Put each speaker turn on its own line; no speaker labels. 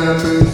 happens.